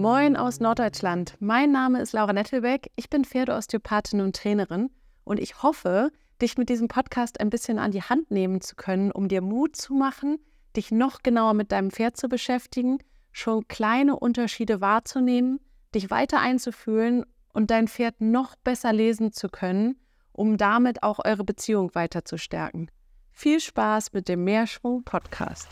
Moin aus Norddeutschland. Mein Name ist Laura Nettelbeck. Ich bin Pferdeosteopathin und Trainerin und ich hoffe, dich mit diesem Podcast ein bisschen an die Hand nehmen zu können, um dir Mut zu machen, dich noch genauer mit deinem Pferd zu beschäftigen, schon kleine Unterschiede wahrzunehmen, dich weiter einzufühlen und dein Pferd noch besser lesen zu können, um damit auch eure Beziehung weiter zu stärken. Viel Spaß mit dem Mehrschwung Podcast.